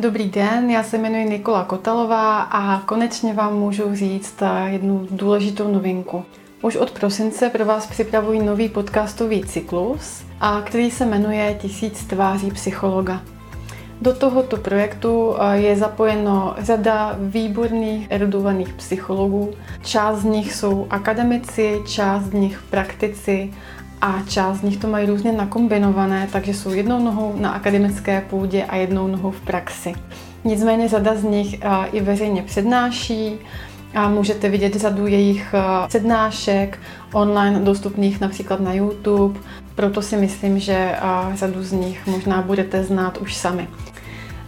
Dobrý den, já se jmenuji Nikola Kotalová a konečně vám můžu říct eh, jednu důležitou novinku. Už od prosince pro vás připravuji nový podcastový cyklus, a který se jmenuje Tisíc tváří psychologa. Do tohoto projektu eh, je zapojeno řada výborných erudovaných psychologů. Část z nich jsou akademici, část z nich praktici a část z nich to mají různě nakombinované, takže jsou jednou nohou na akademické půdě a jednou nohou v praxi. Nicméně řada z nich i veřejně přednáší, a můžete vidět řadu jejich přednášek online dostupných například na YouTube, proto si myslím, že řadu z nich možná budete znát už sami.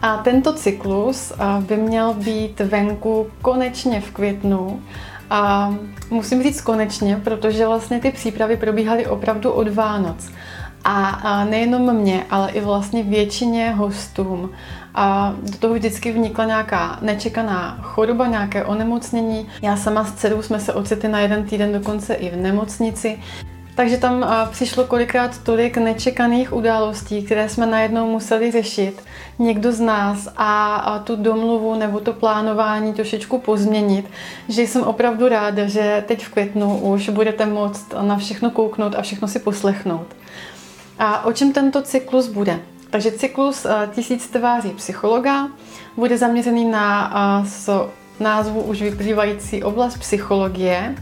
A tento cyklus by měl být venku konečně v květnu a musím říct konečně, protože vlastně ty přípravy probíhaly opravdu od Vánoc. A, nejenom mě, ale i vlastně většině hostům. A do toho vždycky vnikla nějaká nečekaná choroba, nějaké onemocnění. Já sama s dcerou jsme se ocitli na jeden týden dokonce i v nemocnici. Takže tam přišlo kolikrát tolik nečekaných událostí, které jsme najednou museli řešit. Někdo z nás a tu domluvu nebo to plánování trošičku pozměnit, že jsem opravdu ráda, že teď v květnu už budete moct na všechno kouknout a všechno si poslechnout. A o čem tento cyklus bude? Takže cyklus Tisíc tváří psychologa bude zaměřený na názvu už vyplývající oblast psychologie,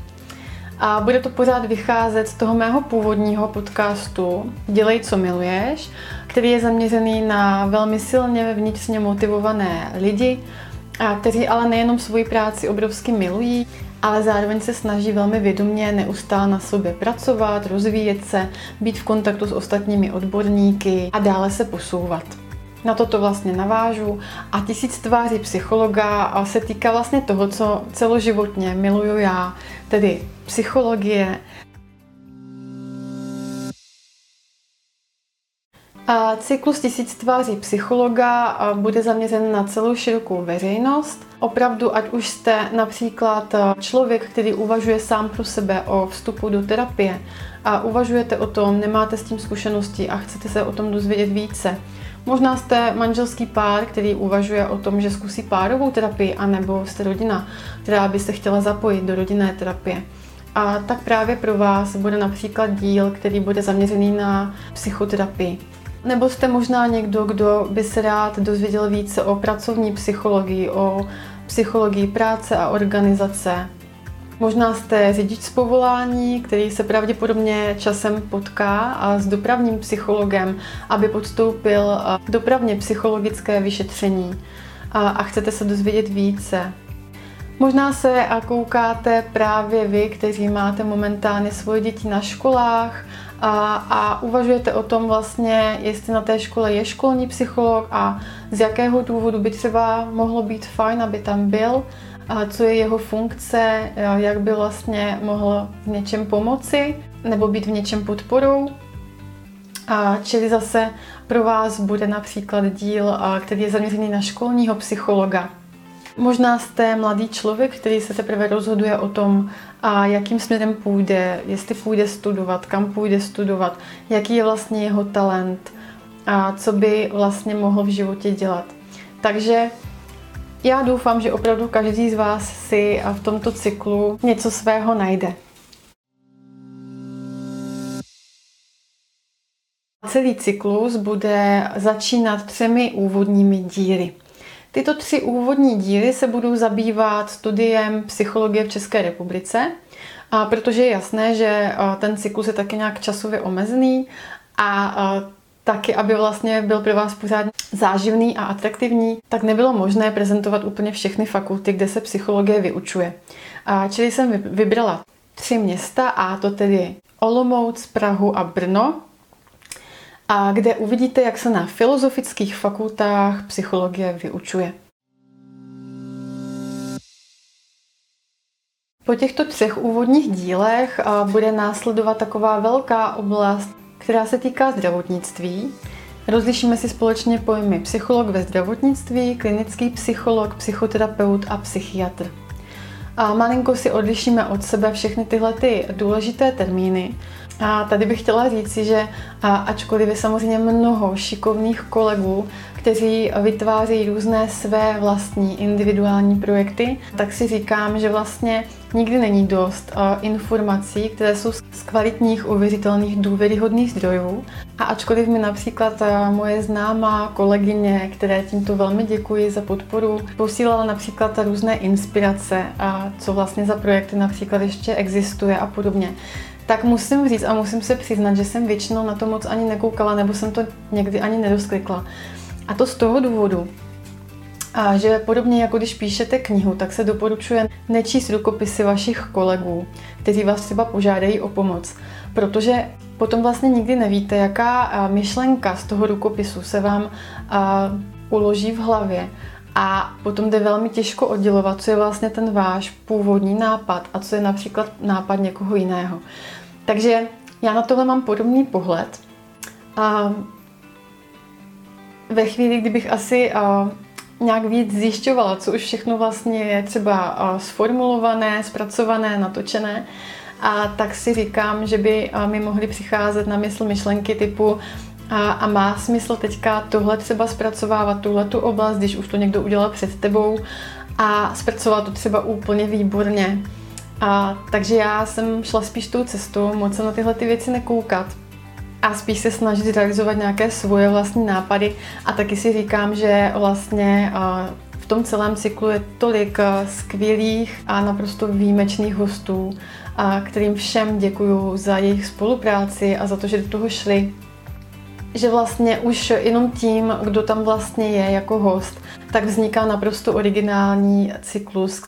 a bude to pořád vycházet z toho mého původního podcastu Dělej, co miluješ, který je zaměřený na velmi silně vnitřně motivované lidi, a kteří ale nejenom svoji práci obrovsky milují, ale zároveň se snaží velmi vědomě neustále na sobě pracovat, rozvíjet se, být v kontaktu s ostatními odborníky a dále se posouvat. Na toto vlastně navážu a tisíc tváří psychologa se týká vlastně toho, co celoživotně miluju já, tedy psychologie. A cyklus tisíc tváří psychologa bude zaměřen na celou širokou veřejnost. Opravdu, ať už jste například člověk, který uvažuje sám pro sebe o vstupu do terapie a uvažujete o tom, nemáte s tím zkušenosti a chcete se o tom dozvědět více, Možná jste manželský pár, který uvažuje o tom, že zkusí párovou terapii, anebo jste rodina, která by se chtěla zapojit do rodinné terapie. A tak právě pro vás bude například díl, který bude zaměřený na psychoterapii. Nebo jste možná někdo, kdo by se rád dozvěděl více o pracovní psychologii, o psychologii práce a organizace, Možná jste řidič z povolání, který se pravděpodobně časem potká a s dopravním psychologem, aby podstoupil dopravně psychologické vyšetření a chcete se dozvědět více. Možná se a koukáte právě vy, kteří máte momentálně svoje děti na školách a, a uvažujete o tom vlastně, jestli na té škole je školní psycholog a z jakého důvodu by třeba mohlo být fajn, aby tam byl co je jeho funkce, jak by vlastně mohl v něčem pomoci nebo být v něčem podporou. A čili zase pro vás bude například díl, který je zaměřený na školního psychologa. Možná jste mladý člověk, který se teprve rozhoduje o tom, a jakým směrem půjde, jestli půjde studovat, kam půjde studovat, jaký je vlastně jeho talent a co by vlastně mohl v životě dělat. Takže já doufám, že opravdu každý z vás si v tomto cyklu něco svého najde. Celý cyklus bude začínat třemi úvodními díly. Tyto tři úvodní díly se budou zabývat studiem psychologie v České republice, protože je jasné, že ten cyklus je taky nějak časově omezený a taky, aby vlastně byl pro vás pořád záživný a atraktivní, tak nebylo možné prezentovat úplně všechny fakulty, kde se psychologie vyučuje. A čili jsem vybrala tři města, a to tedy Olomouc, Prahu a Brno, a kde uvidíte, jak se na filozofických fakultách psychologie vyučuje. Po těchto třech úvodních dílech bude následovat taková velká oblast která se týká zdravotnictví. Rozlišíme si společně pojmy psycholog ve zdravotnictví, klinický psycholog, psychoterapeut a psychiatr. A malinko si odlišíme od sebe všechny tyhle ty důležité termíny A tady bych chtěla říci, že ačkoliv je samozřejmě mnoho šikovných kolegů, kteří vytváří různé své vlastní individuální projekty, tak si říkám, že vlastně nikdy není dost informací, které jsou z kvalitních, uvěřitelných, důvěryhodných zdrojů. A ačkoliv mi například moje známá kolegyně, které tímto velmi děkuji za podporu, posílala například různé inspirace a co vlastně za projekty například ještě existuje a podobně, tak musím říct a musím se přiznat, že jsem většinou na to moc ani nekoukala, nebo jsem to někdy ani nedosklikla. A to z toho důvodu, a že podobně jako když píšete knihu, tak se doporučuje nečíst rukopisy vašich kolegů, kteří vás třeba požádají o pomoc, protože potom vlastně nikdy nevíte, jaká myšlenka z toho rukopisu se vám uloží v hlavě a potom jde velmi těžko oddělovat, co je vlastně ten váš původní nápad a co je například nápad někoho jiného. Takže já na tohle mám podobný pohled. A ve chvíli, kdybych asi nějak víc zjišťovala, co už všechno vlastně je třeba sformulované, zpracované, natočené, a tak si říkám, že by mi mohly přicházet na mysl myšlenky typu a, a má smysl teďka tohle třeba zpracovávat, tuhle tu oblast, když už to někdo udělal před tebou a zpracovat to třeba úplně výborně. A, takže já jsem šla spíš tou cestou, moc se na tyhle ty věci nekoukat a spíš se snažit realizovat nějaké svoje vlastní nápady a taky si říkám, že vlastně v tom celém cyklu je tolik skvělých a naprosto výjimečných hostů, kterým všem děkuju za jejich spolupráci a za to, že do toho šli. Že vlastně už jenom tím, kdo tam vlastně je jako host, tak vzniká naprosto originální cyklus,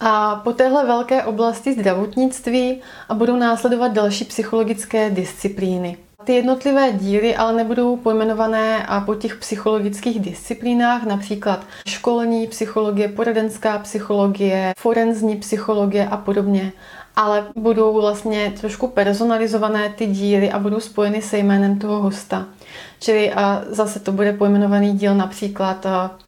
A po téhle velké oblasti zdravotnictví budou následovat další psychologické disciplíny. Ty jednotlivé díly ale nebudou pojmenované a po těch psychologických disciplínách, například školní psychologie, poradenská psychologie, forenzní psychologie a podobně, ale budou vlastně trošku personalizované ty díly a budou spojeny se jménem toho hosta. Čili a zase to bude pojmenovaný díl například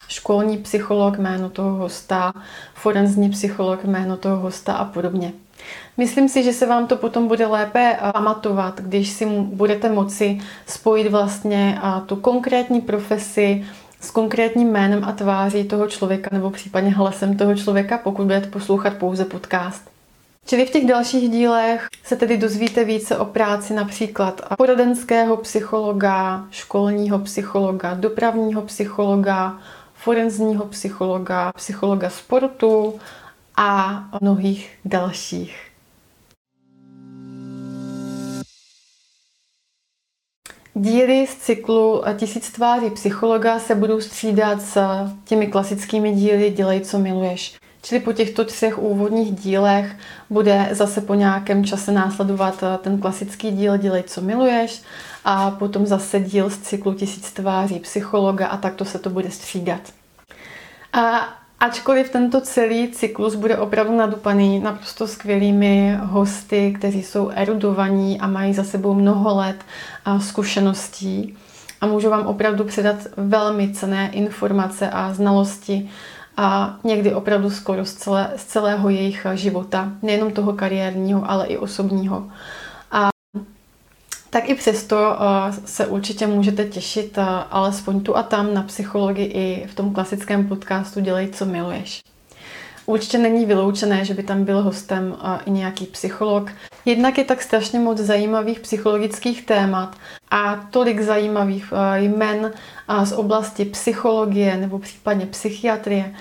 školní psycholog, jméno toho hosta, forenzní psycholog, jméno toho hosta a podobně. Myslím si, že se vám to potom bude lépe pamatovat, když si budete moci spojit vlastně tu konkrétní profesi s konkrétním jménem a tváří toho člověka nebo případně hlasem toho člověka, pokud budete poslouchat pouze podcast. Čili v těch dalších dílech se tedy dozvíte více o práci například poradenského psychologa, školního psychologa, dopravního psychologa, forenzního psychologa, psychologa sportu a mnohých dalších. Díly z cyklu Tisíc tváří psychologa se budou střídat s těmi klasickými díly Dělej, co miluješ. Čili po těchto třech úvodních dílech bude zase po nějakém čase následovat eh, ten klasický díl Dělej, co miluješ a potom zase díl z cyklu Tisíc tváří psychologa a takto se to bude střídat. A Ačkoliv tento celý cyklus bude opravdu nadupaný naprosto skvělými hosty, kteří jsou erudovaní a mají za sebou mnoho let zkušeností a můžu vám opravdu předat velmi cené informace a znalosti a někdy opravdu skoro z, celé, z celého jejich života, nejenom toho kariérního, ale i osobního. A tak i přesto se určitě můžete těšit alespoň tu a tam na psychologii i v tom klasickém podcastu Dělej, co miluješ. Určitě není vyloučené, že by tam byl hostem i nějaký psycholog. Jednak je tak strašně moc zajímavých psychologických témat a tolik zajímavých jmen z oblasti psychologie nebo případně psychiatrie,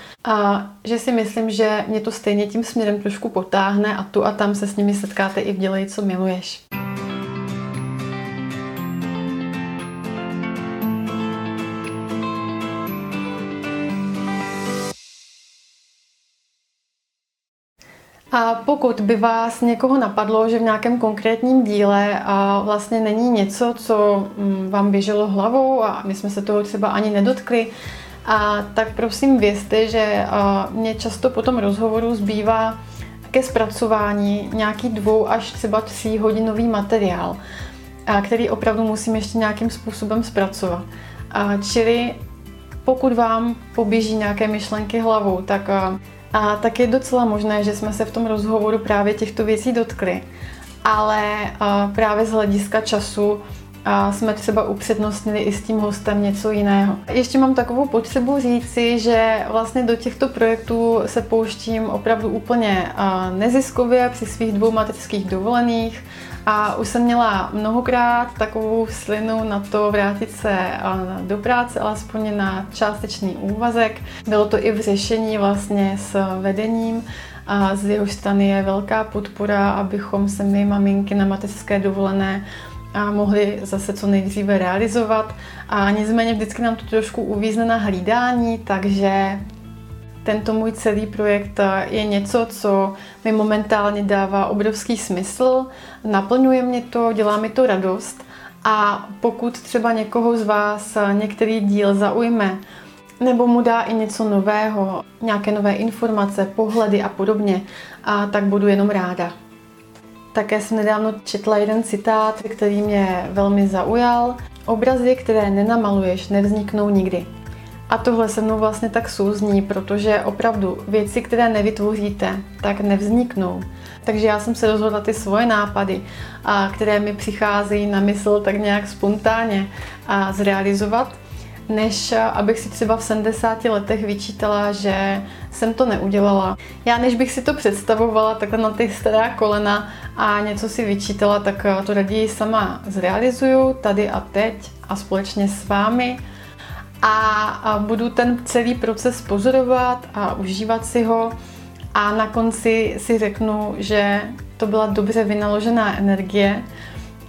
že si myslím, že mě to stejně tím směrem trošku potáhne a tu a tam se s nimi setkáte i v Dělej, co miluješ. A pokud by vás někoho napadlo, že v nějakém konkrétním díle a vlastně není něco, co mm, vám běželo hlavou a my jsme se toho třeba ani nedotkli, a tak prosím vězte, že mě často po tom rozhovoru zbývá ke zpracování nějaký dvou až třeba tří hodinový materiál, který opravdu musím ještě nějakým způsobem zpracovat. Čili pokud vám poběží nějaké myšlenky hlavou, tak a tak je docela možné, že jsme se v tom rozhovoru právě těchto věcí dotkli. Ale právě z hlediska času a jsme třeba upřednostnili i s tím hostem něco jiného. Ještě mám takovou potřebu říci, že vlastně do těchto projektů se pouštím opravdu úplně neziskově při svých dvou mateřských dovolených a už jsem měla mnohokrát takovou slinu na to vrátit se do práce, alespoň na částečný úvazek. Bylo to i v řešení vlastně s vedením a z jeho strany je velká podpora, abychom se my maminky na mateřské dovolené a mohli zase co nejdříve realizovat. A nicméně vždycky nám to trošku uvízne na hlídání, takže tento můj celý projekt je něco, co mi momentálně dává obrovský smysl, naplňuje mě to, dělá mi to radost a pokud třeba někoho z vás některý díl zaujme, nebo mu dá i něco nového, nějaké nové informace, pohledy a podobně, a tak budu jenom ráda. Také jsem nedávno četla jeden citát, který mě velmi zaujal. Obrazy, které nenamaluješ, nevzniknou nikdy. A tohle se mnou vlastně tak souzní, protože opravdu věci, které nevytvoříte, tak nevzniknou. Takže já jsem se rozhodla ty svoje nápady, a které mi přicházejí na mysl tak nějak spontánně a zrealizovat než abych si třeba v 70 letech vyčítala, že jsem to neudělala. Já než bych si to představovala takhle na ty stará kolena a něco si vyčítala, tak to raději sama zrealizuju tady a teď a společně s vámi. A budu ten celý proces pozorovat a užívat si ho a na konci si řeknu, že to byla dobře vynaložená energie,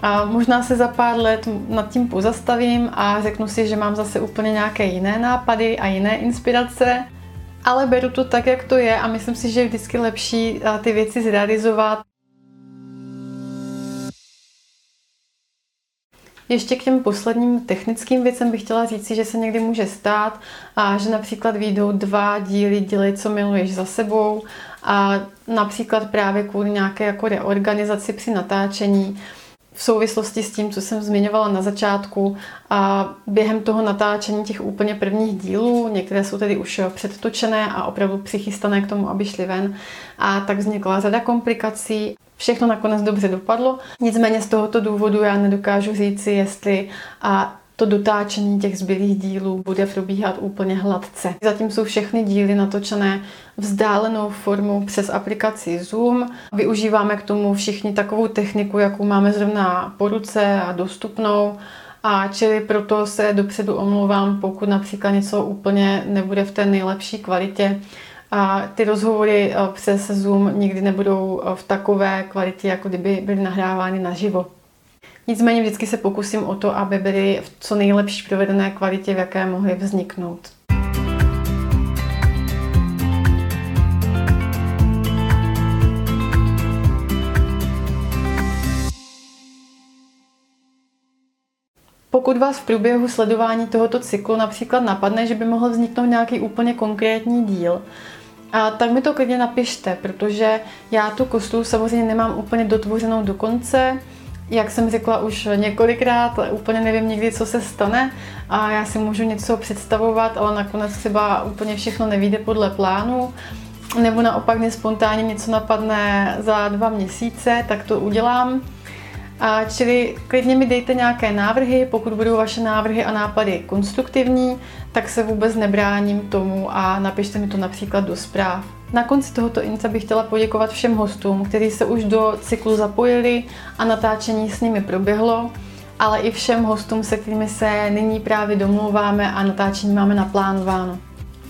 a možná se za pár let nad tím pozastavím a řeknu si, že mám zase úplně nějaké jiné nápady a jiné inspirace, ale beru to tak, jak to je a myslím si, že je vždycky lepší ty věci zrealizovat. Ještě k těm posledním technickým věcem bych chtěla říct, že se někdy může stát, a že například výjdou dva díly Dělej, co miluješ za sebou a například právě kvůli nějaké jako reorganizaci při natáčení v souvislosti s tím, co jsem zmiňovala na začátku a během toho natáčení těch úplně prvních dílů, některé jsou tedy už předtočené a opravdu přichystané k tomu, aby šly ven, a tak vznikla řada komplikací. Všechno nakonec dobře dopadlo, nicméně z tohoto důvodu já nedokážu říci, jestli a to dotáčení těch zbylých dílů bude probíhat úplně hladce. Zatím jsou všechny díly natočené vzdálenou formou přes aplikaci Zoom. Využíváme k tomu všichni takovou techniku, jakou máme zrovna po ruce a dostupnou. A čili proto se dopředu omlouvám, pokud například něco úplně nebude v té nejlepší kvalitě. A ty rozhovory eh, přes Zoom nikdy nebudou eh, v takové kvalitě, jako kdyby byly nahrávány naživo. Nicméně vždycky se pokusím o to, aby byly v co nejlepší provedené kvalitě, v jaké mohly vzniknout. Pokud vás v průběhu sledování tohoto cyklu například napadne, že by mohl vzniknout nějaký úplně konkrétní díl, a tak mi to klidně napište, protože já tu kostru samozřejmě nemám úplně dotvořenou do konce, jak jsem řekla už několikrát, úplně nevím nikdy, co se stane a já si můžu něco představovat, ale nakonec třeba úplně všechno nevíde podle plánu nebo naopak mě spontánně něco napadne za dva měsíce, tak to udělám. A čili klidně mi dejte nějaké návrhy, pokud budou vaše návrhy a nápady konstruktivní, tak se vůbec nebráním tomu a napište mi to například do zpráv. Na konci tohoto inca bych chtěla poděkovat všem hostům, kteří se už do cyklu zapojili a natáčení s nimi proběhlo, ale i všem hostům, se kterými se nyní právě domlouváme a natáčení máme naplánováno.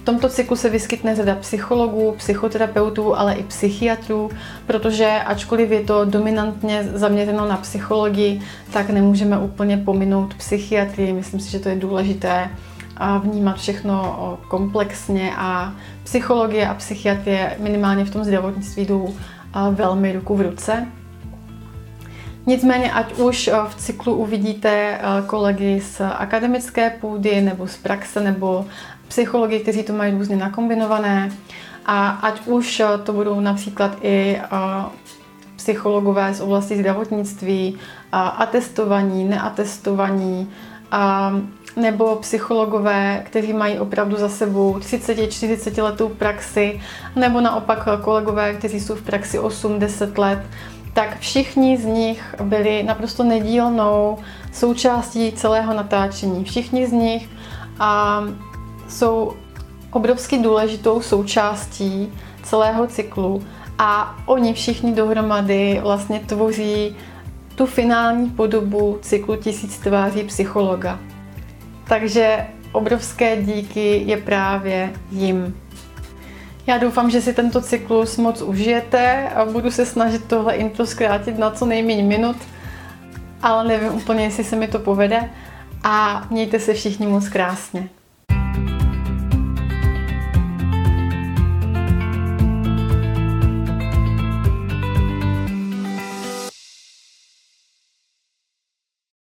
V tomto cyklu se vyskytne řada psychologů, psychoterapeutů, ale i psychiatrů, protože ačkoliv je to dominantně zaměřeno na psychologii, tak nemůžeme úplně pominout psychiatrii. Myslím si, že to je důležité a vnímat všechno komplexně a psychologie a psychiatrie minimálně v tom zdravotnictví jdou velmi ruku v ruce. Nicméně, ať už v cyklu uvidíte kolegy z akademické půdy nebo z praxe nebo psychologi, kteří to mají různě nakombinované, a ať už to budou například i psychologové z oblasti zdravotnictví, atestovaní, neatestovaní, nebo psychologové, kteří mají opravdu za sebou 30-40 letou praxi, nebo naopak kolegové, kteří jsou v praxi 8-10 let, tak všichni z nich byli naprosto nedílnou součástí celého natáčení. Všichni z nich a, jsou obrovsky důležitou součástí celého cyklu a oni všichni dohromady vlastně tvoří tu finální podobu cyklu Tisíc tváří psychologa. Takže obrovské díky je právě jim. Já doufám, že si tento cyklus moc užijete a budu se snažit tohle intro zkrátit na co nejméně minut, ale nevím úplně, jestli se mi to povede a mějte se všichni moc krásně.